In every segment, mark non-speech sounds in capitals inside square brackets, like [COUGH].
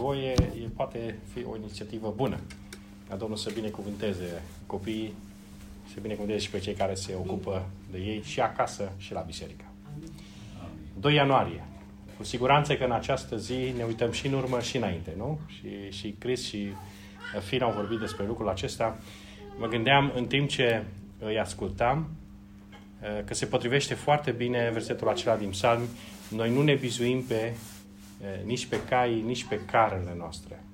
voie, e, poate fi o inițiativă bună. Ca Domnul să binecuvânteze copiii, să binecuvânteze și pe cei care se ocupă de ei și acasă și la biserică. 2 ianuarie. Cu siguranță că în această zi ne uităm și în urmă și înainte, nu? Și, și Chris și Fina au vorbit despre lucrul acesta. Mă gândeam în timp ce îi ascultam că se potrivește foarte bine versetul acela din psalm. Noi nu ne bizuim pe, nici pe cai, nici pe carele noastre.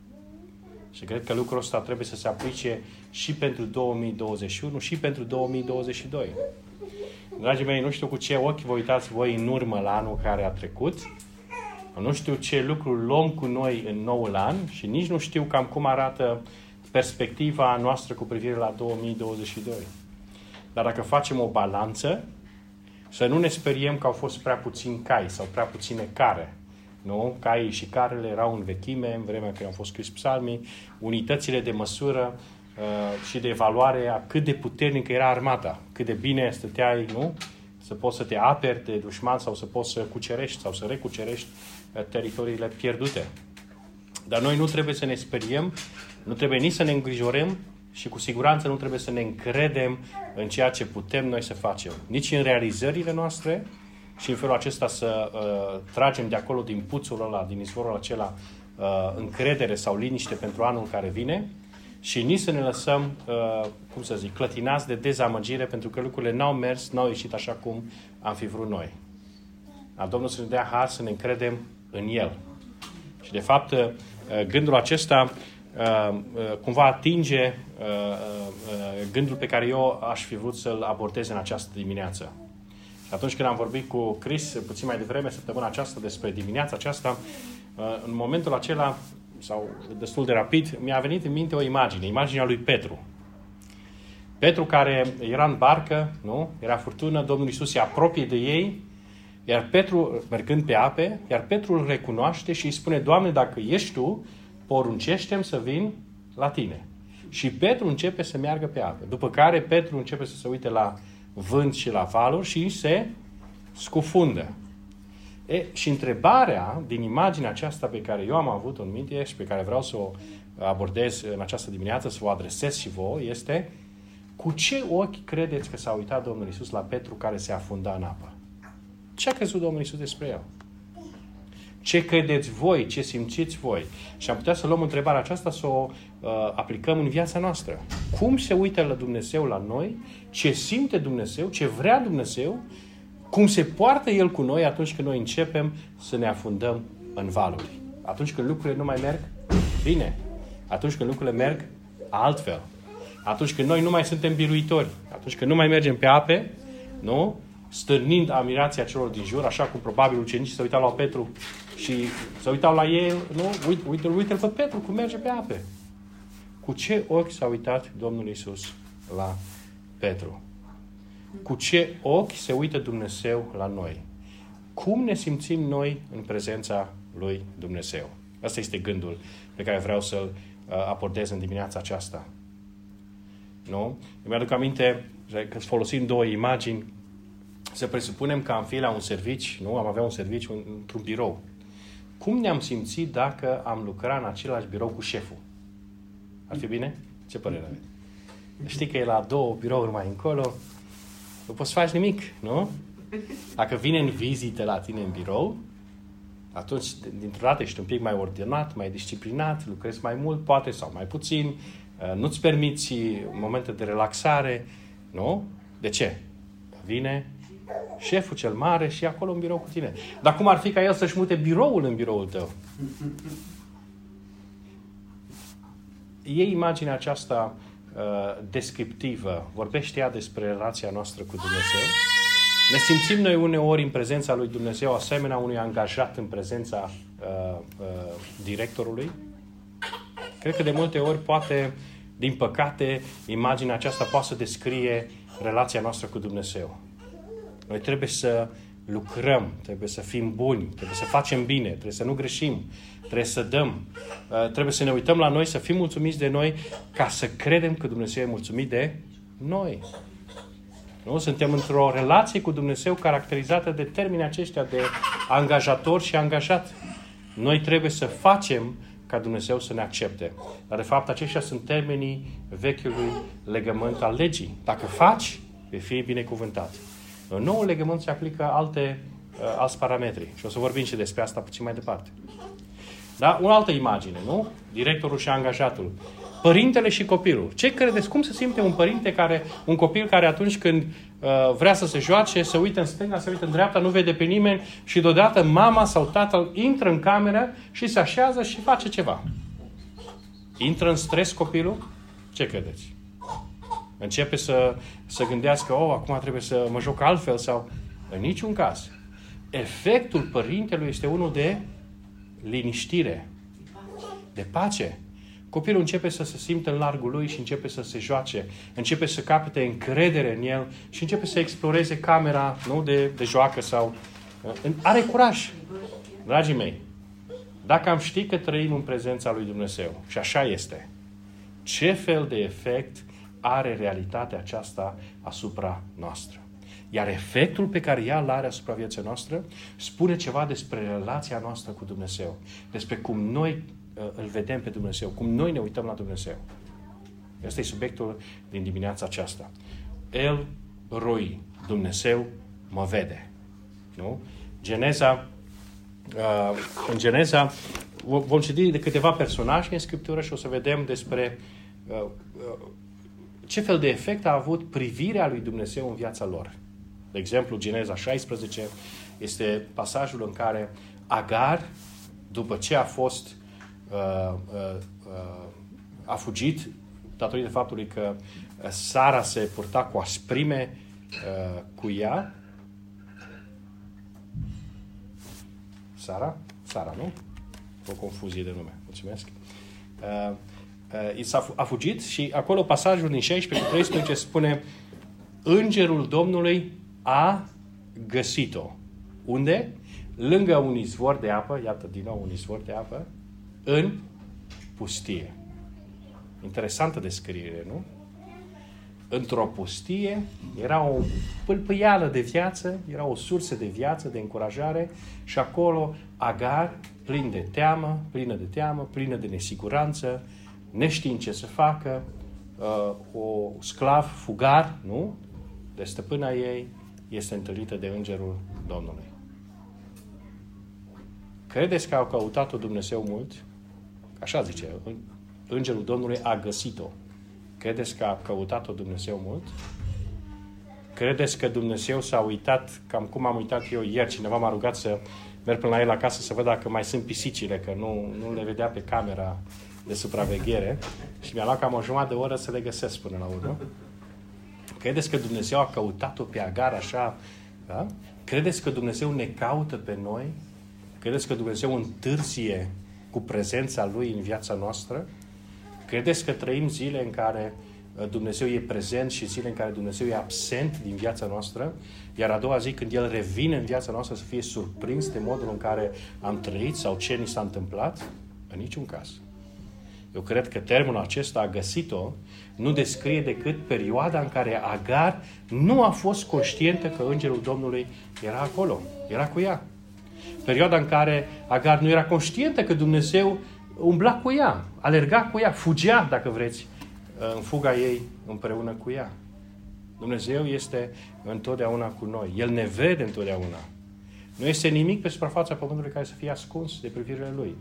Și cred că lucrul ăsta trebuie să se aplice și pentru 2021 și pentru 2022. Dragii mei, nu știu cu ce ochi vă uitați voi în urmă la anul care a trecut. Nu știu ce lucruri luăm cu noi în noul an și nici nu știu cam cum arată perspectiva noastră cu privire la 2022. Dar dacă facem o balanță, să nu ne speriem că au fost prea puțini cai sau prea puține care. Nu? Caii și carele erau în vechime, în vremea când au fost scris psalmii, unitățile de măsură uh, și de evaluare a cât de puternică era armata, cât de bine stăteai, nu? Să poți să te aperi de dușman sau să poți să cucerești sau să recucerești uh, teritoriile pierdute. Dar noi nu trebuie să ne speriem, nu trebuie nici să ne îngrijorăm și cu siguranță nu trebuie să ne încredem în ceea ce putem noi să facem. Nici în realizările noastre și în felul acesta să uh, tragem de acolo din puțul ăla, din izvorul acela, uh, încredere sau liniște pentru anul care vine și nici să ne lăsăm, uh, cum să zic, clătinați de dezamăgire pentru că lucrurile n-au mers, n-au ieșit așa cum am fi vrut noi. A Domnul să ne dea har să ne încredem în El. Și de fapt, uh, gândul acesta Uh, uh, cumva atinge uh, gândul pe care eu aș fi vrut să-l abordez în această dimineață. Și atunci când am vorbit cu Chris puțin mai devreme, săptămâna aceasta, despre dimineața aceasta, în momentul acela, sau destul de rapid, mi-a venit în minte o imagine, imaginea lui Petru. Petru care era în barcă, nu? Era furtună, Domnul Isus se apropie de ei, iar Petru, mergând pe ape, iar Petru îl recunoaște și îi spune, Doamne, dacă ești Tu, poruncește să vin la tine. Și Petru începe să meargă pe apă. După care Petru începe să se uite la vânt și la valuri și se scufundă. E, și întrebarea din imaginea aceasta pe care eu am avut-o în minte și pe care vreau să o abordez în această dimineață, să o adresez și vouă, este cu ce ochi credeți că s-a uitat Domnul Isus la Petru care se afunda în apă? Ce a crezut Domnul Isus despre el? Ce credeți voi? Ce simțiți voi? Și am putea să luăm întrebarea aceasta să o uh, aplicăm în viața noastră. Cum se uită la Dumnezeu la noi? Ce simte Dumnezeu? Ce vrea Dumnezeu? Cum se poartă El cu noi atunci când noi începem să ne afundăm în valuri? Atunci când lucrurile nu mai merg bine. Atunci când lucrurile merg altfel. Atunci când noi nu mai suntem biruitori. Atunci când nu mai mergem pe ape, nu? stârnind admirația celor din jur, așa cum probabil ucenicii se uitau la Petru și se uitau la el, nu? Uite, uite, uite pe Petru cum merge pe ape. Cu ce ochi s-a uitat Domnul Isus la Petru? Cu ce ochi se uită Dumnezeu la noi? Cum ne simțim noi în prezența lui Dumnezeu? Asta este gândul pe care vreau să-l uh, abordez în dimineața aceasta. Nu? Îmi aduc aminte că folosim două imagini să presupunem că am fi la un servici, nu? Am avea un serviciu într-un birou. Cum ne-am simțit dacă am lucrat în același birou cu șeful? Ar fi bine? Ce părere aveți? Știi că e la două birouri mai încolo, nu poți să faci nimic, nu? Dacă vine în vizită la tine în birou, atunci, dintr-o dată, ești un pic mai ordonat, mai disciplinat, lucrezi mai mult, poate, sau mai puțin, uh, nu-ți permiți momente de relaxare, nu? De ce? Vine șeful cel mare și acolo în birou cu tine. Dar cum ar fi ca el să-și mute biroul în biroul tău? E imaginea aceasta uh, descriptivă, vorbește ea despre relația noastră cu Dumnezeu. Ne simțim noi uneori în prezența lui Dumnezeu asemenea unui angajat în prezența uh, uh, directorului? Cred că de multe ori poate, din păcate, imaginea aceasta poate să descrie relația noastră cu Dumnezeu. Noi trebuie să lucrăm, trebuie să fim buni, trebuie să facem bine, trebuie să nu greșim, trebuie să dăm, uh, trebuie să ne uităm la noi, să fim mulțumiți de noi, ca să credem că Dumnezeu e mulțumit de noi. Nu? Suntem într-o relație cu Dumnezeu caracterizată de termenii aceștia de angajator și angajat. Noi trebuie să facem ca Dumnezeu să ne accepte. Dar de fapt aceștia sunt termenii vechiului legământ al legii. Dacă faci, vei fi binecuvântat. În nou legământ se aplică alte, uh, alți parametri. Și o să vorbim și despre asta puțin mai departe. Da? O altă imagine, nu? Directorul și angajatul. Părintele și copilul. Ce credeți? Cum se simte un părinte care, un copil care atunci când uh, vrea să se joace, se uită în stânga, se uită în dreapta, nu vede pe nimeni și deodată mama sau tatăl intră în cameră și se așează și face ceva. Intră în stres copilul? Ce credeți? Începe să, să gândească, oh, acum trebuie să mă joc altfel sau... În niciun caz. Efectul părintelui este unul de liniștire, de pace. Copilul începe să se simtă în largul lui și începe să se joace, începe să capete încredere în el și începe să exploreze camera nu, de, de joacă sau... Are curaj. Dragii mei, dacă am ști că trăim în prezența lui Dumnezeu, și așa este, ce fel de efect are realitatea aceasta asupra noastră? Iar efectul pe care ea îl are asupra vieții noastre spune ceva despre relația noastră cu Dumnezeu, despre cum noi uh, îl vedem pe Dumnezeu, cum noi ne uităm la Dumnezeu. Este subiectul din dimineața aceasta. El roi, Dumnezeu mă vede. Nu? Geneza, uh, în Geneza vom citi de câteva personaje în Scriptură și o să vedem despre uh, uh, ce fel de efect a avut privirea lui Dumnezeu în viața lor. De exemplu, Geneza 16 este pasajul în care Agar, după ce a fost uh, uh, uh, a fugit datorită faptului că Sara se purta cu asprime uh, cu ea. Sara? Sara, nu? O confuzie de nume. Mulțumesc. Uh, uh, a fugit și acolo pasajul din 16 cu 13 spune Îngerul Domnului a găsit-o. Unde? Lângă un izvor de apă, iată din nou un izvor de apă, în pustie. Interesantă descriere, nu? Într-o pustie era o pâlpâială de viață, era o sursă de viață, de încurajare și acolo Agar, plin de teamă, plină de teamă, plină de nesiguranță, neștiind ce să facă, uh, o sclav fugar, nu? De stăpâna ei, este întâlnită de Îngerul Domnului. Credeți că au căutat-o Dumnezeu mult? Așa zice, Îngerul Domnului a găsit-o. Credeți că a căutat-o Dumnezeu mult? Credeți că Dumnezeu s-a uitat, cam cum am uitat eu ieri, cineva m-a rugat să merg până la el acasă să văd dacă mai sunt pisicile, că nu, nu le vedea pe camera de supraveghere și mi-a luat cam o jumătate de oră să le găsesc până la urmă. Credeți că Dumnezeu a căutat-o pe Agar așa? Da? Credeți că Dumnezeu ne caută pe noi? Credeți că Dumnezeu întârzie cu prezența Lui în viața noastră? Credeți că trăim zile în care uh, Dumnezeu e prezent și zile în care Dumnezeu e absent din viața noastră, iar a doua zi când El revine în viața noastră să fie surprins de modul în care am trăit sau ce ni s-a întâmplat? În niciun caz. Eu cred că termenul acesta a găsit-o nu descrie decât perioada în care Agar nu a fost conștientă că Îngerul Domnului era acolo, era cu ea. Perioada în care Agar nu era conștientă că Dumnezeu umbla cu ea, alerga cu ea, fugea, dacă vreți, în fuga ei împreună cu ea. Dumnezeu este întotdeauna cu noi. El ne vede întotdeauna. Nu este nimic pe suprafața pământului care să fie ascuns de privirile Lui.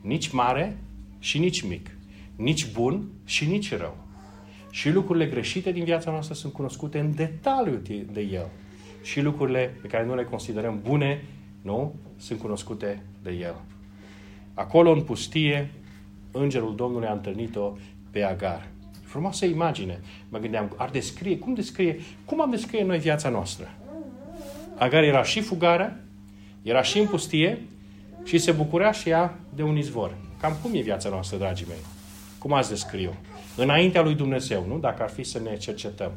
Nici mare și nici mic. Nici bun și nici rău. Și lucrurile greșite din viața noastră sunt cunoscute în detaliu de El. Și lucrurile pe care nu le considerăm bune, nu, sunt cunoscute de El. Acolo, în pustie, Îngerul Domnului a întâlnit-o pe Agar. Frumoasă imagine. Mă gândeam, ar descrie, cum descrie, cum am descrie noi viața noastră? Agar era și fugară, era și în pustie și se bucura și ea de un izvor. Cam cum e viața noastră, dragii mei? Cum ați descriu? înaintea lui Dumnezeu, nu? Dacă ar fi să ne cercetăm.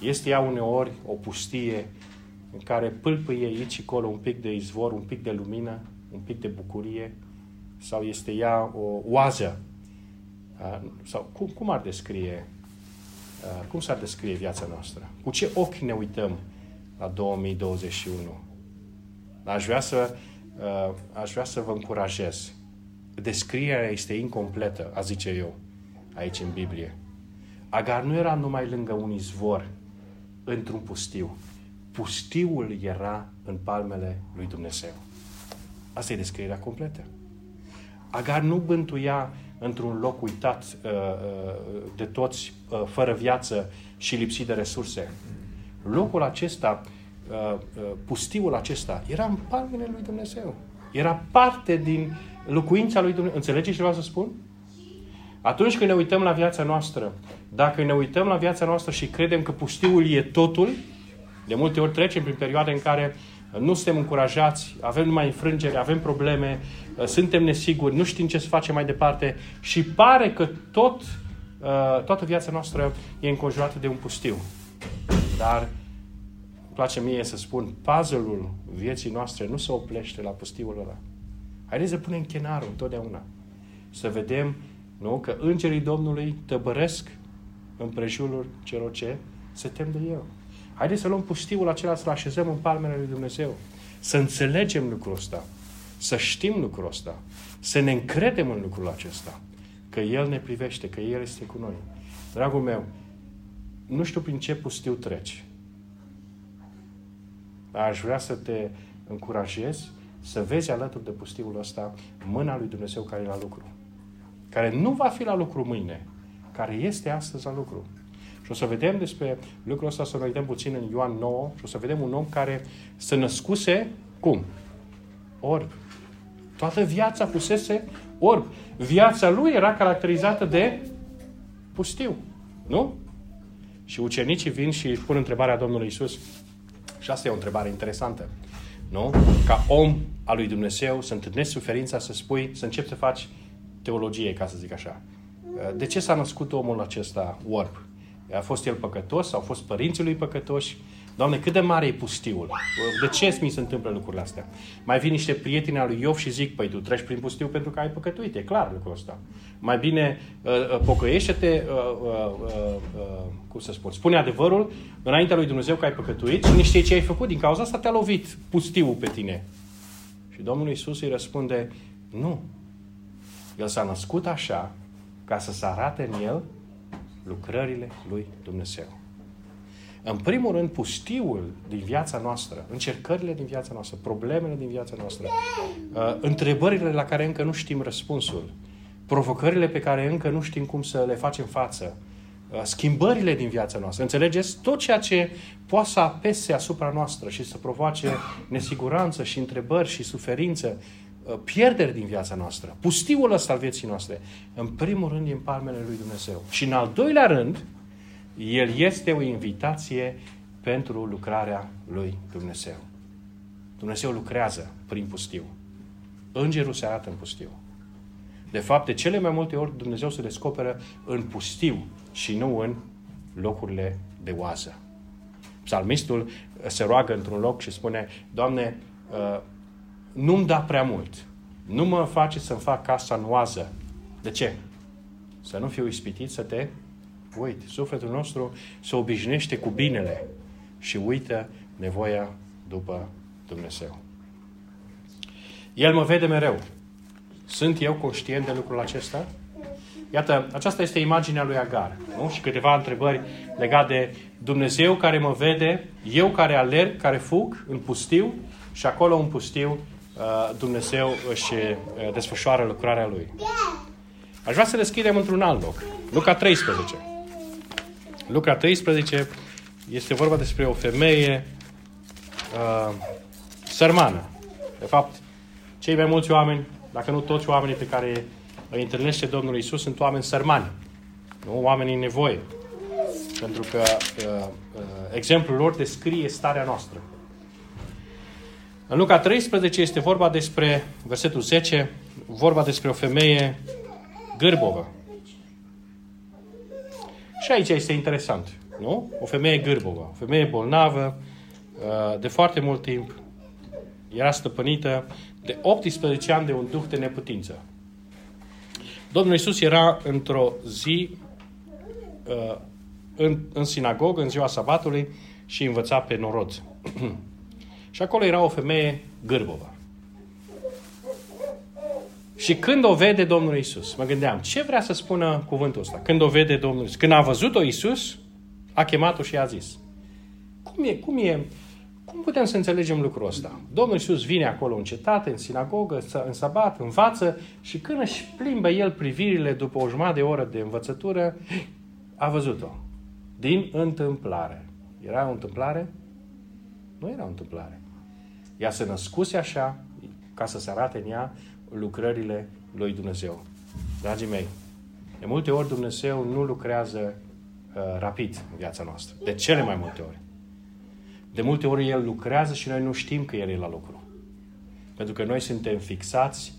Este ea uneori o pustie în care pâlpâie aici și acolo un pic de izvor, un pic de lumină, un pic de bucurie, sau este ea o oază? Sau cum, cum ar descrie, cum s-ar descrie viața noastră? Cu ce ochi ne uităm la 2021? Aș vrea să, aș vrea să vă încurajez. Descrierea este incompletă, a zice eu, aici în Biblie. Agar nu era numai lângă un izvor, într-un pustiu. Pustiul era în palmele lui Dumnezeu. Asta e descrierea completă. Agar nu bântuia într-un loc uitat uh, uh, de toți, uh, fără viață și lipsit de resurse. Locul acesta, pustiul acesta, era în palmele lui Dumnezeu. Era parte din locuința lui Dumnezeu. Înțelegeți ce vreau să spun? Atunci când ne uităm la viața noastră, dacă ne uităm la viața noastră și credem că pustiul e totul, de multe ori trecem prin perioade în care nu suntem încurajați, avem numai înfrângere, avem probleme, suntem nesiguri, nu știm ce să facem mai departe și pare că tot, toată viața noastră e înconjurată de un pustiu. Dar îmi place mie să spun, puzzle-ul vieții noastre nu se oplește la pustiul ăla. Haideți să punem chenarul întotdeauna. Să vedem nu? că îngerii Domnului tăbăresc împrejurul celor ce se tem de El. Haideți să luăm pustiul acela să-l așezăm în palmele lui Dumnezeu. Să înțelegem lucrul ăsta. Să știm lucrul ăsta. Să ne încredem în lucrul acesta. Că El ne privește, că El este cu noi. Dragul meu, nu știu prin ce pustiu treci. Aș vrea să te încurajez să vezi alături de pustiul ăsta mâna lui Dumnezeu care e la lucru. Care nu va fi la lucru mâine, care este astăzi la lucru. Și o să vedem despre lucrul ăsta, să ne uităm puțin în Ioan 9 și o să vedem un om care se născuse, cum? Orb. Toată viața pusese orb. Viața lui era caracterizată de pustiu. Nu? Și ucenicii vin și pun întrebarea Domnului Isus. Și asta e o întrebare interesantă. Nu? Ca om al lui Dumnezeu să întâlnești suferința, să spui, să începi să faci teologie, ca să zic așa. De ce s-a născut omul acesta orb? A fost el păcătos? Au fost părinții lui păcătoși? Doamne, cât de mare e pustiul? De ce mi se întâmplă lucrurile astea? Mai vin niște prieteni al lui Iov și zic, păi tu treci prin pustiu pentru că ai păcătuit. E clar lucrul ăsta. Mai bine uh, uh, pocăiește-te, uh, uh, uh, uh, cum să spun, spune adevărul înaintea lui Dumnezeu că ai păcătuit și nici ce ai făcut. Din cauza asta te-a lovit pustiul pe tine. Și Domnul Isus îi răspunde, nu. El s-a născut așa ca să se arate în el lucrările lui Dumnezeu. În primul rând, pustiul din viața noastră, încercările din viața noastră, problemele din viața noastră, uh, întrebările la care încă nu știm răspunsul, provocările pe care încă nu știm cum să le facem față, uh, schimbările din viața noastră. Înțelegeți? Tot ceea ce poate să apese asupra noastră și să provoace nesiguranță și întrebări și suferință, uh, pierderi din viața noastră, pustiul ăsta al vieții noastre, în primul rând e în palmele lui Dumnezeu. Și în al doilea rând, el este o invitație pentru lucrarea lui Dumnezeu. Dumnezeu lucrează prin pustiu. Îngerul se arată în pustiu. De fapt, de cele mai multe ori Dumnezeu se descoperă în pustiu și nu în locurile de oază. Psalmistul se roagă într-un loc și spune, Doamne, uh, nu-mi da prea mult. Nu mă face să-mi fac casa în oază. De ce? Să nu fiu ispitit să te uit. Sufletul nostru se obișnuiește cu binele și uită nevoia după Dumnezeu. El mă vede mereu. Sunt eu conștient de lucrul acesta? Iată, aceasta este imaginea lui Agar. Nu? Și câteva întrebări legate de Dumnezeu care mă vede, eu care alerg, care fug în pustiu și acolo în pustiu uh, Dumnezeu își uh, desfășoară lucrarea Lui. Aș vrea să deschidem într-un alt loc. Luca 13. Luca 13 este vorba despre o femeie uh, sărmană. De fapt, cei mai mulți oameni, dacă nu toți oamenii pe care îi întâlnește Domnul Isus, sunt oameni sărmani. Nu oameni în nevoie. Pentru că uh, uh, exemplul lor descrie starea noastră. În Luca 13 este vorba despre, versetul 10, vorba despre o femeie gârbovă. Și aici este interesant, nu? O femeie gârbovă, o femeie bolnavă, uh, de foarte mult timp, era stăpânită de 18 ani de un duh de neputință. Domnul Iisus era într-o zi uh, în, în sinagogă, în ziua sabatului, și învăța pe norod. [CLEARS THROAT] și acolo era o femeie gârbovă. Și când o vede Domnul Isus, mă gândeam, ce vrea să spună cuvântul ăsta? Când o vede Domnul Isus. Când a văzut-o Isus, a chemat-o și a zis. Cum e, cum e, cum putem să înțelegem lucrul ăsta? Domnul Iisus vine acolo în cetate, în sinagogă, în sabat, învață și când își plimbă el privirile după o jumătate de oră de învățătură, a văzut-o. Din întâmplare. Era o întâmplare? Nu era o întâmplare. Ea se născuse așa ca să se arate în ea lucrările lui Dumnezeu. Dragii mei, de multe ori Dumnezeu nu lucrează uh, rapid în viața noastră. De cele mai multe ori. De multe ori El lucrează și noi nu știm că El e la lucru. Pentru că noi suntem fixați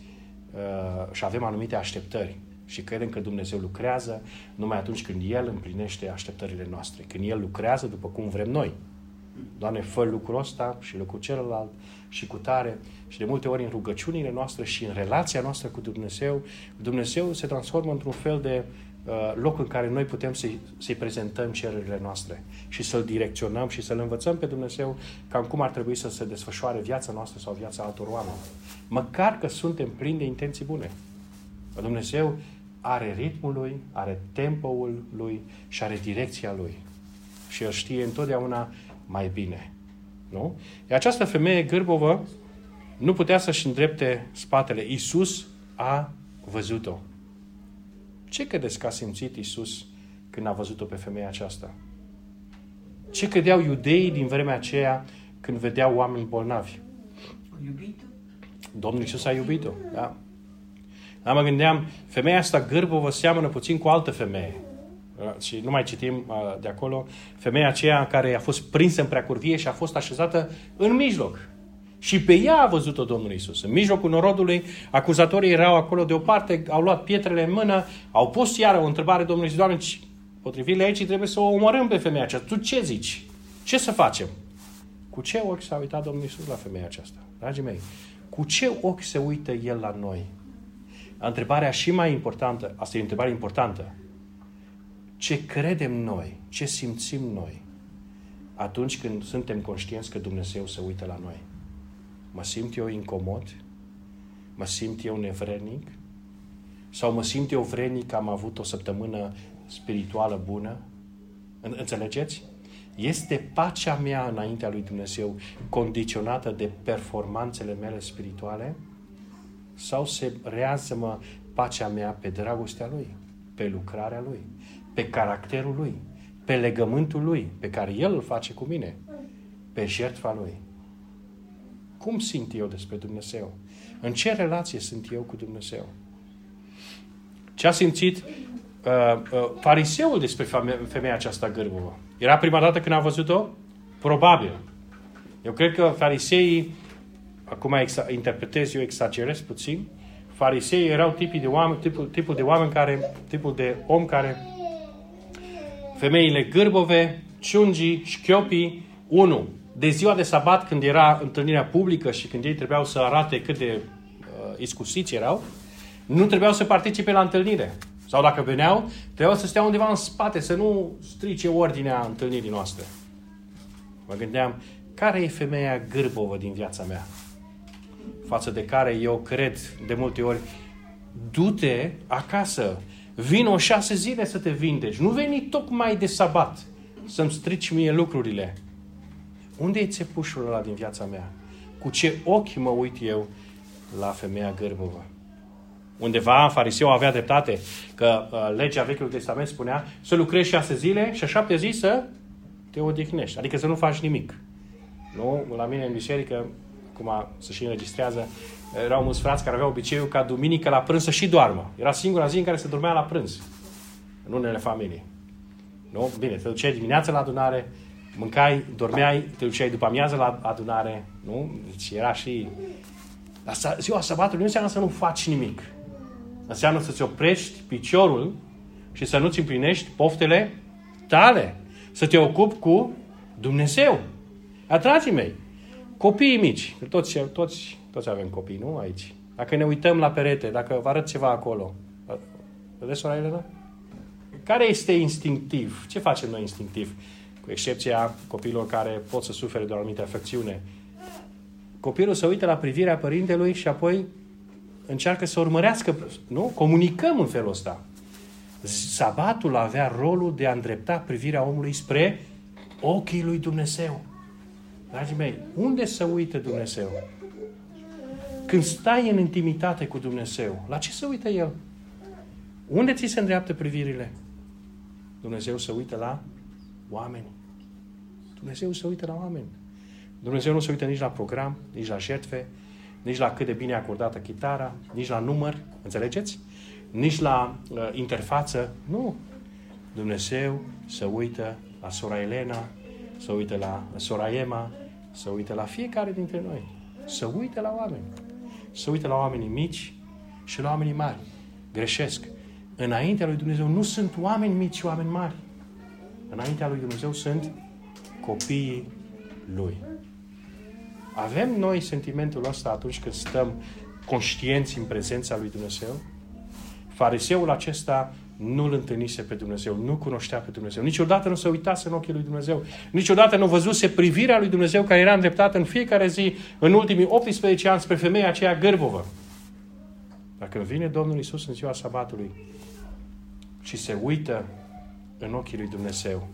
uh, și avem anumite așteptări. Și credem că Dumnezeu lucrează numai atunci când El împlinește așteptările noastre. Când El lucrează după cum vrem noi. Doamne, fă lucrul ăsta și lucrul celălalt și cu tare. Și de multe ori în rugăciunile noastre și în relația noastră cu Dumnezeu, Dumnezeu se transformă într-un fel de uh, loc în care noi putem să-i, să prezentăm cererile noastre și să-L direcționăm și să-L învățăm pe Dumnezeu cam cum ar trebui să se desfășoare viața noastră sau viața altor oameni. Măcar că suntem plini de intenții bune. Dumnezeu are ritmul lui, are tempoul lui și are direcția lui. Și el știe întotdeauna mai bine. Nu? Iar această femeie gârbovă nu putea să-și îndrepte spatele. Isus a văzut-o. Ce credeți că a simțit Isus când a văzut-o pe femeia aceasta? Ce credeau iudeii din vremea aceea când vedeau oameni bolnavi? Iubit-o? Domnul Iisus a iubit-o, da. Dar mă gândeam, femeia asta gârbovă seamănă puțin cu altă femeie. Și nu mai citim de acolo. Femeia aceea care a fost prinsă în preacurvie și a fost așezată în mijloc. Și pe ea a văzut-o Domnul Isus. În mijlocul norodului, acuzatorii erau acolo deoparte, au luat pietrele în mână, au pus iară o întrebare Domnului Isus, Doamne, potrivit legii trebuie să o omorâm pe femeia aceasta. Tu ce zici? Ce să facem? Cu ce ochi s-a uitat Domnul Isus la femeia aceasta? Dragii mei, cu ce ochi se uită El la noi? Întrebarea și mai importantă, asta e o întrebare importantă, ce credem noi, ce simțim noi atunci când suntem conștienți că Dumnezeu se uită la noi? Mă simt eu incomod? Mă simt eu nevrednic? Sau mă simt eu vrednic că am avut o săptămână spirituală bună? Înțelegeți? Este pacea mea înaintea lui Dumnezeu condiționată de performanțele mele spirituale? Sau se rează-mă pacea mea pe dragostea Lui, pe lucrarea Lui, pe caracterul Lui, pe legământul Lui, pe care El îl face cu mine, pe jertfa Lui? Cum simt eu despre Dumnezeu? În ce relație sunt eu cu Dumnezeu? Ce a simțit uh, uh, fariseul despre femeia aceasta gârbovă? Era prima dată când a văzut-o? Probabil. Eu cred că fariseii, acum exa- interpretez eu, exagerez puțin, fariseii erau tipii de oameni, tipul, tipul de oameni care, tipul de om care femeile gârbove, ciungii, șchiopii, unu, de ziua de sabat, când era întâlnirea publică și când ei trebuiau să arate cât de uh, iscusiți erau, nu trebuiau să participe la întâlnire. Sau dacă veneau, trebuiau să stea undeva în spate, să nu strice ordinea întâlnirii noastre. Mă gândeam, care e femeia gârbovă din viața mea? Față de care eu cred de multe ori, du-te acasă, vino șase zile să te vindeci. Nu veni tocmai de sabat să-mi strici mie lucrurile. Unde e țepușul ăla din viața mea? Cu ce ochi mă uit eu la femeia gârbovă? Undeva fariseu avea dreptate că uh, legea Vechiului Testament spunea să lucrezi șase zile și a șapte zi să te odihnești. Adică să nu faci nimic. Nu? La mine în biserică, acum se și înregistrează, erau mulți frați care aveau obiceiul ca duminică la prânz să și doarmă. Era singura zi în care se dormea la prânz. În unele familii. Nu? Bine, te duceai dimineața la adunare, mâncai, dormeai, te duceai după amiază la adunare, nu? Deci era și... Dar ziua sabatului nu înseamnă să nu faci nimic. Înseamnă să-ți oprești piciorul și să nu-ți împlinești poftele tale. Să te ocupi cu Dumnezeu. Dragii mei, copiii mici, toți, toți, toți avem copii, nu? Aici. Dacă ne uităm la perete, dacă vă arăt ceva acolo, vedeți, sora Elena? Care este instinctiv? Ce facem noi instinctiv? cu excepția copiilor care pot să sufere de o anumită afecțiune. Copilul se uită la privirea părintelui și apoi încearcă să urmărească, nu? Comunicăm în felul ăsta. Sabatul avea rolul de a îndrepta privirea omului spre ochii lui Dumnezeu. Dragii mei, unde să uită Dumnezeu? Când stai în intimitate cu Dumnezeu, la ce se uită El? Unde ți se îndreaptă privirile? Dumnezeu se uită la oameni. Dumnezeu se uită la oameni. Dumnezeu nu se uită nici la program, nici la jertfe, nici la cât de bine e acordată chitara, nici la număr, înțelegeți? Nici la uh, interfață. Nu. Dumnezeu se uită la sora Elena, se uită la sora Ema, se uită la fiecare dintre noi. Se uită la oameni. Se uită la oamenii mici și la oamenii mari. Greșesc. Înaintea lui Dumnezeu nu sunt oameni mici și oameni mari. Înaintea lui Dumnezeu sunt copiii lui. Avem noi sentimentul ăsta atunci când stăm conștienți în prezența lui Dumnezeu? Fariseul acesta nu-L întâlnise pe Dumnezeu, nu cunoștea pe Dumnezeu. Niciodată nu se uitase în ochii lui Dumnezeu. Niciodată nu văzuse privirea lui Dumnezeu care era îndreptată în fiecare zi, în ultimii 18 ani, spre femeia aceea gârbovă. Dacă vine Domnul Isus în ziua sabatului și se uită în ochii lui Dumnezeu,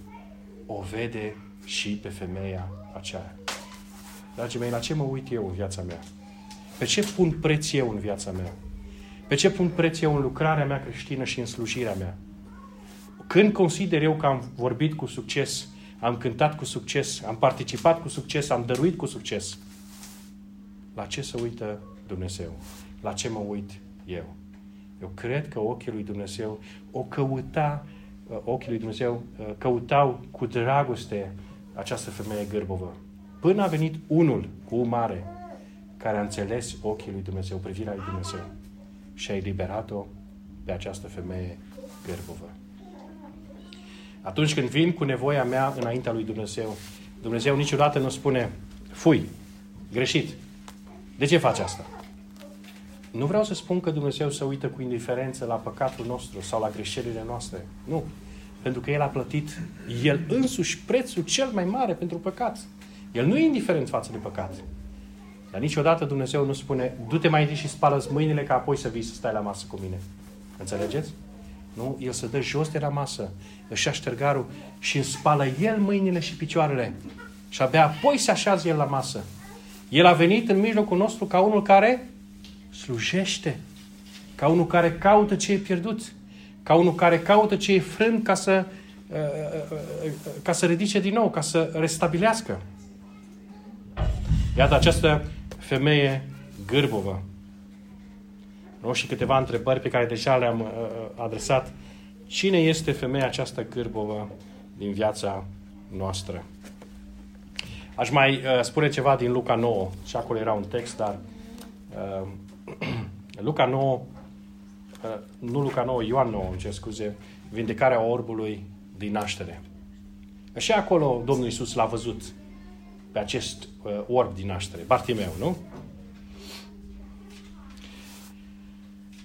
o vede și pe femeia aceea. Dragii mei, la ce mă uit eu în viața mea? Pe ce pun preț eu în viața mea? Pe ce pun preț eu în lucrarea mea creștină și în slujirea mea? Când consider eu că am vorbit cu succes, am cântat cu succes, am participat cu succes, am dăruit cu succes, la ce să uită Dumnezeu? La ce mă uit eu? Eu cred că ochii lui Dumnezeu o căuta, uh, ochii lui Dumnezeu uh, căutau cu dragoste această femeie gârbovă. Până a venit unul cu mare care a înțeles ochii lui Dumnezeu, privirea lui Dumnezeu și a eliberat-o pe această femeie gârbovă. Atunci când vin cu nevoia mea înaintea lui Dumnezeu, Dumnezeu niciodată nu spune, fui, greșit. De ce faci asta? Nu vreau să spun că Dumnezeu să uită cu indiferență la păcatul nostru sau la greșelile noastre. Nu. Pentru că El a plătit El însuși prețul cel mai mare pentru păcat. El nu e indiferent față de păcat. Dar niciodată Dumnezeu nu spune, du-te mai întâi și spală mâinile ca apoi să vii să stai la masă cu mine. Înțelegeți? Nu? El se dă jos de la masă, își ia ștergarul și îmi spală El mâinile și picioarele. Și abia apoi se așează El la masă. El a venit în mijlocul nostru ca unul care slujește. Ca unul care caută ce e pierdut. Ca unul care caută ce e frânt ca să, uh, uh, uh, ca să ridice din nou, ca să restabilească. Iată această femeie gârbovă. Nu? Și câteva întrebări pe care deja le-am uh, uh, adresat. Cine este femeia aceasta gârbovă din viața noastră? Aș mai uh, spune ceva din Luca 9. Și acolo era un text, dar uh, [CLEARS THROAT] Luca 9, uh, nu Luca 9, Ioan 9, îmi cer scuze, vindecarea orbului din naștere. Și acolo Domnul Isus l-a văzut pe acest uh, orb din naștere, Bartimeu, nu?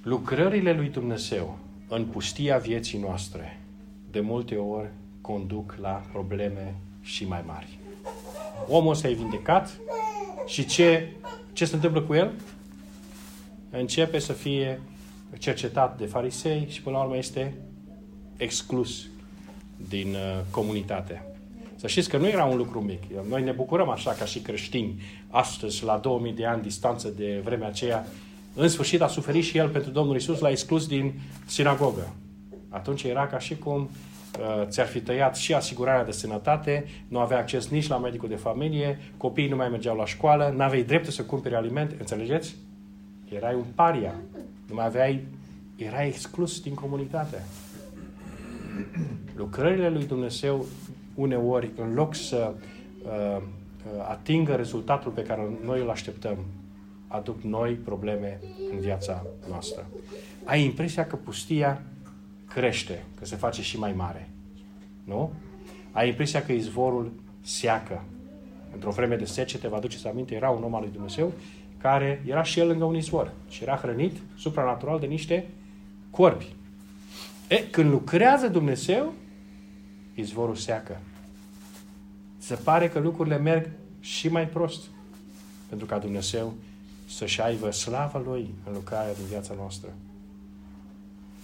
Lucrările lui Dumnezeu în pustia vieții noastre de multe ori conduc la probleme și mai mari. Omul ăsta e vindecat și ce, ce se întâmplă cu el? Începe să fie cercetat de farisei și până la urmă este exclus din uh, comunitate. Să știți că nu era un lucru mic. Noi ne bucurăm așa ca și creștini astăzi, la 2000 de ani distanță de vremea aceea, în sfârșit a suferit și el pentru Domnul Isus, l-a exclus din sinagogă. Atunci era ca și cum uh, ți-ar fi tăiat și asigurarea de sănătate, nu avea acces nici la medicul de familie, copiii nu mai mergeau la școală, nu aveai dreptul să cumperi alimente, înțelegeți? Erai un paria, nu mai aveai, erai exclus din comunitate. Lucrările lui Dumnezeu uneori, în loc să uh, uh, atingă rezultatul pe care noi îl așteptăm, aduc noi probleme în viața noastră. Ai impresia că pustia crește, că se face și mai mare. Nu? Ai impresia că izvorul seacă. Într-o vreme de secete, vă aduceți aminte, era un om al lui Dumnezeu care era și el lângă un izvor și era hrănit supranatural de niște corbi. E, când lucrează Dumnezeu, izvorul seacă. Se pare că lucrurile merg și mai prost. Pentru ca Dumnezeu să-și aibă slava Lui în lucrarea din viața noastră.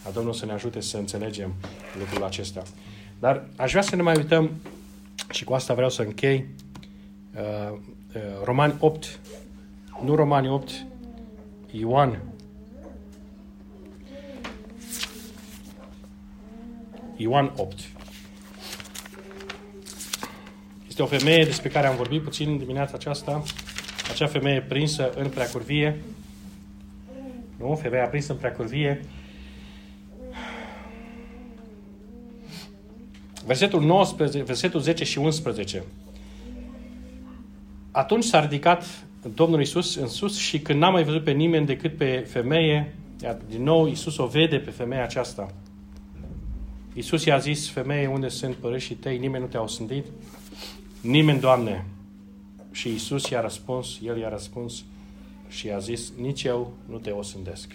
A Domnul să ne ajute să înțelegem lucrul acesta. Dar aș vrea să ne mai uităm și cu asta vreau să închei uh, uh, Romani 8, nu Romani 8, Ioan. Ioan 8. Este o femeie despre care am vorbit puțin în dimineața aceasta. Acea femeie prinsă în preacurvie. Nu? Femeia prinsă în preacurvie. Versetul 19, versetul 10 și 11. Atunci s-a ridicat Domnul Isus în sus și când n-a mai văzut pe nimeni decât pe femeie, iar din nou Isus o vede pe femeia aceasta. Isus i-a zis, femeie, unde sunt părâșii tăi? Nimeni nu te-a osândit? Nimeni, Doamne. Și Isus i-a răspuns, El i-a răspuns și i-a zis, nici eu nu te osândesc.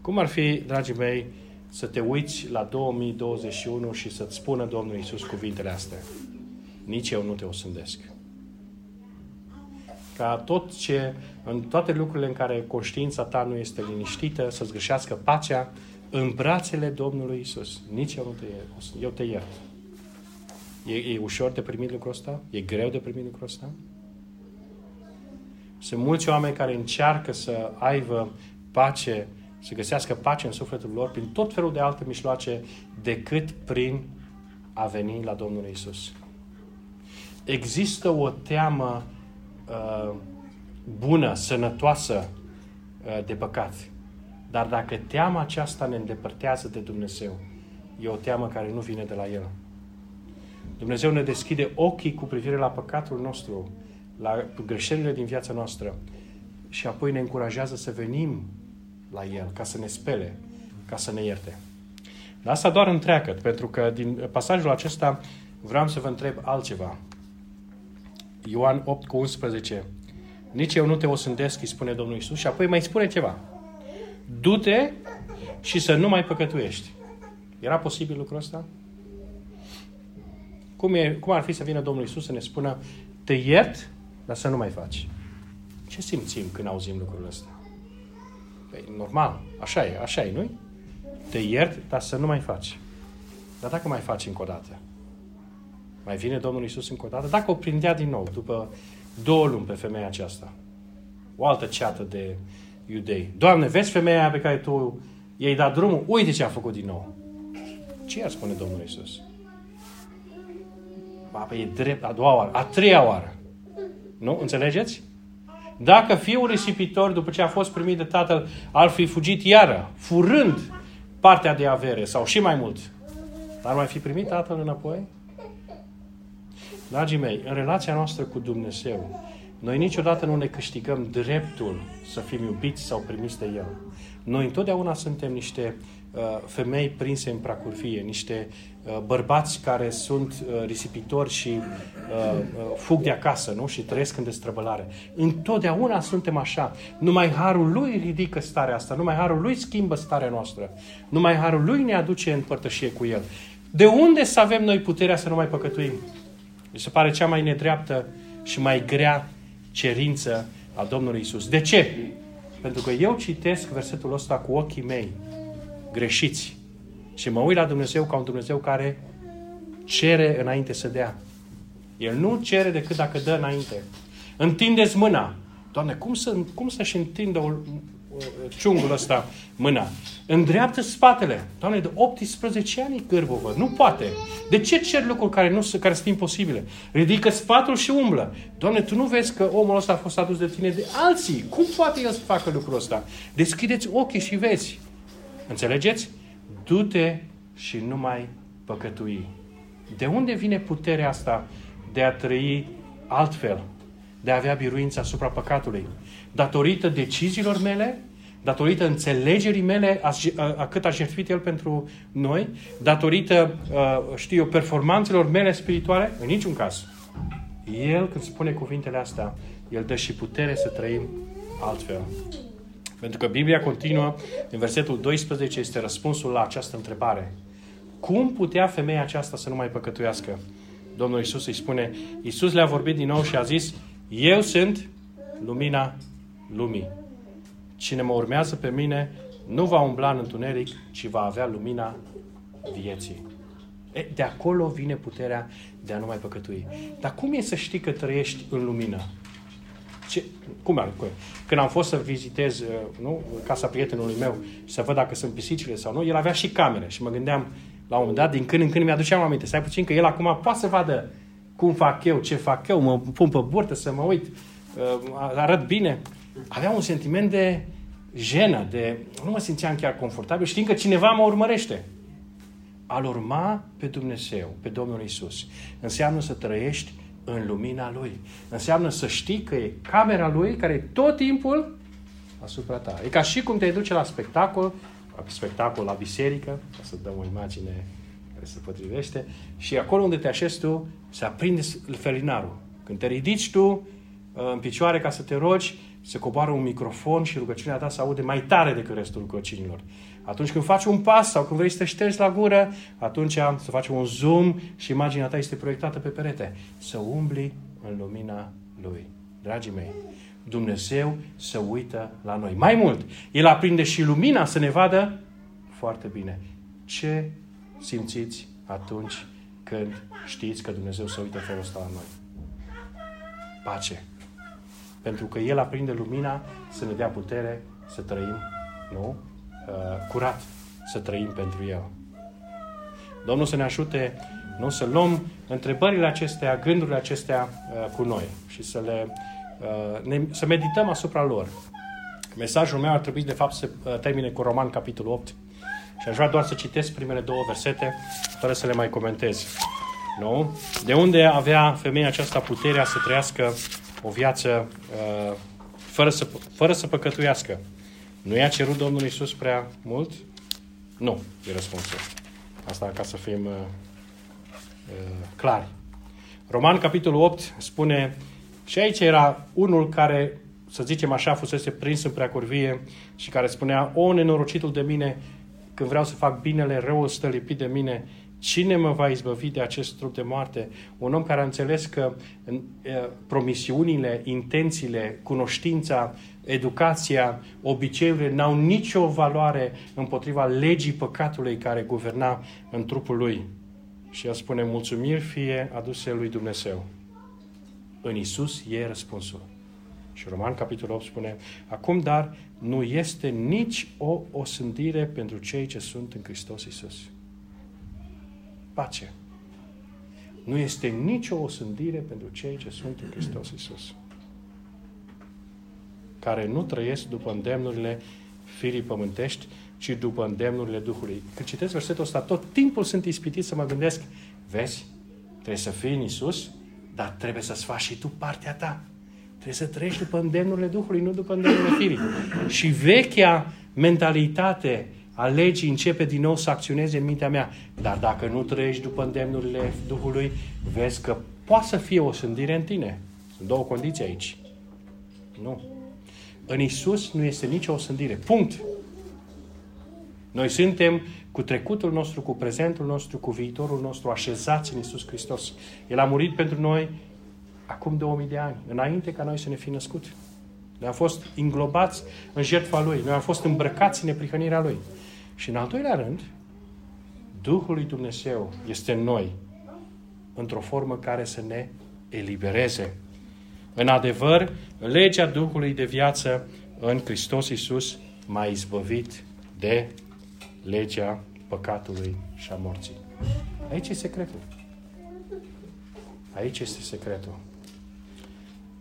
Cum ar fi, dragii mei, să te uiți la 2021 și să-ți spună Domnul Isus cuvintele astea? Nici eu nu te osândesc. Ca tot ce, în toate lucrurile în care conștiința ta nu este liniștită, să-ți găsească pacea în brațele Domnului Isus. Nici eu nu te iert. Eu te iert. E, e ușor de primit lucrul ăsta? E greu de primit lucrul ăsta? Sunt mulți oameni care încearcă să aibă pace, să găsească pace în sufletul lor prin tot felul de alte mijloace decât prin a veni la Domnul Isus. Există o teamă uh, bună, sănătoasă uh, de păcat. Dar dacă teama aceasta ne îndepărtează de Dumnezeu, e o teamă care nu vine de la El. Dumnezeu ne deschide ochii cu privire la păcatul nostru, la greșelile din viața noastră și apoi ne încurajează să venim la El, ca să ne spele, ca să ne ierte. Dar asta doar întreagă, pentru că din pasajul acesta vreau să vă întreb altceva. Ioan 8 cu 11. Nici eu nu te osândesc, îi spune Domnul Isus, și apoi mai spune ceva. Du-te și să nu mai păcătuiești. Era posibil lucrul ăsta? Cum, e, cum ar fi să vină Domnul Isus să ne spună te iert, dar să nu mai faci? Ce simțim când auzim lucrurile astea? Păi, normal, așa e, așa e, nu Te iert, dar să nu mai faci. Dar dacă mai faci încă o dată? Mai vine Domnul Isus încă o dată? Dacă o prindea din nou, după două luni pe femeia aceasta, o altă ceată de iudei. Doamne, vezi femeia pe care tu i-ai dat drumul? Uite ce a făcut din nou. Ce ar spune Domnul Isus? Ba, păi e drept, a doua oară, a treia oară. Nu? Înțelegeți? Dacă fiul risipitor, după ce a fost primit de tatăl, ar fi fugit iară, furând partea de avere, sau și mai mult, ar mai fi primit tatăl înapoi? Dragii mei, în relația noastră cu Dumnezeu, noi niciodată nu ne câștigăm dreptul să fim iubiți sau primiți de El. Noi întotdeauna suntem niște uh, femei prinse în pracurfie, niște uh, bărbați care sunt uh, risipitori și uh, uh, fug de acasă, nu? Și trăiesc în destrăbălare. Întotdeauna suntem așa. Numai Harul Lui ridică starea asta, numai Harul Lui schimbă starea noastră, numai Harul Lui ne aduce în părtășie cu El. De unde să avem noi puterea să nu mai păcătuim? Mi se pare cea mai nedreaptă și mai grea cerință a Domnului Isus. De ce? Pentru că eu citesc versetul ăsta cu ochii mei greșiți și mă uit la Dumnezeu ca un Dumnezeu care cere înainte să dea. El nu cere decât dacă dă înainte. Întindeți mâna. Doamne, cum, să, cum să-și întindă o, ciungul ăsta mâna? Îndreaptă spatele. Doamne, de 18 ani gârbovă. Nu poate. De ce cer lucruri care, nu, care sunt imposibile? Ridică spatul și umblă. Doamne, tu nu vezi că omul ăsta a fost adus de tine de alții. Cum poate el să facă lucrul ăsta? Deschideți ochii și vezi. Înțelegeți? Du-te și nu mai păcătui. De unde vine puterea asta de a trăi altfel? De a avea biruința asupra păcatului? Datorită deciziilor mele? datorită înțelegerii mele a, a, a cât a jertfit El pentru noi, datorită, a, știu eu, performanțelor mele spirituale? În niciun caz. El, când spune cuvintele astea, El dă și putere să trăim altfel. Pentru că Biblia continuă, în versetul 12 este răspunsul la această întrebare. Cum putea femeia aceasta să nu mai păcătuiască? Domnul Isus îi spune, Isus le-a vorbit din nou și a zis, eu sunt lumina lumii. Cine mă urmează pe mine nu va umbla în întuneric, ci va avea lumina vieții. E, de acolo vine puterea de a nu mai păcătui. Dar cum e să știi că trăiești în lumină? Ce, cum ar Când am fost să vizitez uh, nu, casa prietenului meu și să văd dacă sunt pisicile sau nu, el avea și camere și mă gândeam la un moment dat, din când în când mi-aduceam aminte. Stai puțin că el acum poate să vadă cum fac eu, ce fac eu, mă pun pe burtă să mă uit, uh, arăt bine. Avea un sentiment de jenă, de nu mă simțeam chiar confortabil, știind că cineva mă urmărește. Al urma pe Dumnezeu, pe Domnul Isus, înseamnă să trăiești în lumina Lui. Înseamnă să știi că e camera Lui care e tot timpul asupra ta. E ca și cum te duce la spectacol, la spectacol la biserică, ca să dăm o imagine care se potrivește, și acolo unde te așezi tu, se aprinde felinarul. Când te ridici tu uh, în picioare ca să te rogi, se coboară un microfon și rugăciunea ta se aude mai tare decât restul rugăciunilor. Atunci când faci un pas sau când vrei să te ștergi la gură, atunci să faci un zoom și imaginea ta este proiectată pe perete. Să umbli în lumina Lui. Dragii mei, Dumnezeu să uită la noi. Mai mult, El aprinde și lumina să ne vadă foarte bine. Ce simțiți atunci când știți că Dumnezeu se uită felul ăsta la noi? Pace. Pentru că El aprinde lumina să ne dea putere să trăim, nu? Uh, curat, să trăim pentru El. Domnul să ne ajute nu să luăm întrebările acestea, gândurile acestea uh, cu noi și să le uh, ne, să medităm asupra lor. Mesajul meu ar trebui de fapt să uh, termine cu Roman capitolul 8 și aș vrea doar să citesc primele două versete fără să le mai comentez. Nu? De unde avea femeia aceasta puterea să trăiască o viață uh, fără, să, fără să păcătuiască? Nu i-a cerut Domnul Isus prea mult? Nu, e răspunsul. Asta ca să fim uh, uh, clari. Roman, capitolul 8, spune și aici era unul care, să zicem așa, fusese prins în preacurvie și care spunea, o, nenorocitul de mine, când vreau să fac binele, răul stă lipit de mine, Cine mă va izbăvi de acest trup de moarte? Un om care a înțeles că uh, promisiunile, intențiile, cunoștința, educația, obiceiurile n-au nicio valoare împotriva legii păcatului care guverna în trupul lui. Și el spune, mulțumiri fie aduse lui Dumnezeu. În Isus e răspunsul. Și Roman, capitolul 8, spune, Acum, dar, nu este nici o osândire pentru cei ce sunt în Hristos Isus. Pace. Nu este nicio osândire pentru cei ce sunt în Hristos Isus care nu trăiesc după îndemnurile firii pământești, ci după îndemnurile Duhului. Când citesc versetul ăsta, tot timpul sunt ispitit să mă gândesc, vezi, trebuie să fii în Isus, dar trebuie să-ți faci și tu partea ta. Trebuie să trăiești după îndemnurile Duhului, nu după îndemnurile firii. Și vechea mentalitate a legii începe din nou să acționeze în mintea mea. Dar dacă nu trăiești după îndemnurile Duhului, vezi că poate să fie o sândire în tine. Sunt două condiții aici. Nu. În Isus nu este nicio osândire. Punct. Noi suntem cu trecutul nostru, cu prezentul nostru, cu viitorul nostru așezați în Isus Hristos. El a murit pentru noi acum 2000 de ani, înainte ca noi să ne fi născut. Noi am fost inglobați în jertfa Lui. Noi am fost îmbrăcați în neprihănirea Lui. Și în al doilea rând, Duhul lui Dumnezeu este în noi, într-o formă care să ne elibereze în adevăr, legea Duhului de viață în Hristos Iisus m-a izbăvit de legea păcatului și a morții. Aici e secretul. Aici este secretul.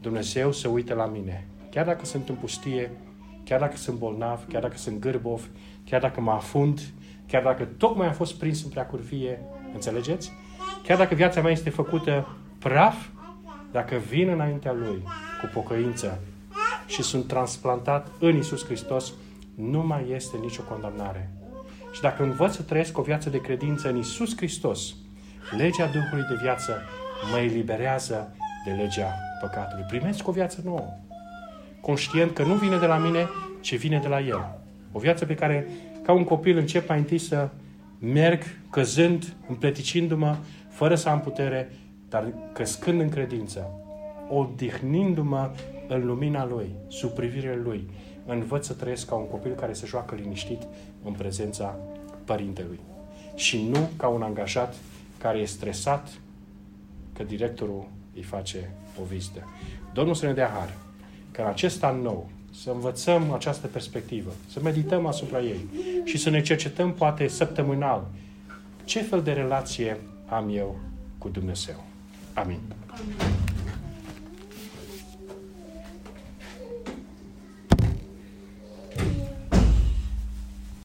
Dumnezeu se uită la mine. Chiar dacă sunt în pustie, chiar dacă sunt bolnav, chiar dacă sunt gârbov, chiar dacă mă afund, chiar dacă tocmai am fost prins în preacurvie, înțelegeți? Chiar dacă viața mea este făcută praf, dacă vin înaintea Lui cu pocăință și sunt transplantat în Isus Hristos, nu mai este nicio condamnare. Și dacă învăț să trăiesc o viață de credință în Isus Hristos, legea Duhului de viață mă eliberează de legea păcatului. Primesc o viață nouă. Conștient că nu vine de la mine, ci vine de la El. O viață pe care, ca un copil, încep mai întâi să merg căzând, împleticindu-mă, fără să am putere, dar crescând în credință, odihnindu-mă în lumina Lui, sub privirea Lui, învăț să trăiesc ca un copil care se joacă liniștit în prezența părintelui. Și nu ca un angajat care e stresat că directorul îi face o vizită. Domnul să ne dea har că în acest an nou să învățăm această perspectivă, să medităm asupra ei și să ne cercetăm poate săptămânal ce fel de relație am eu cu Dumnezeu. Amin. Amin.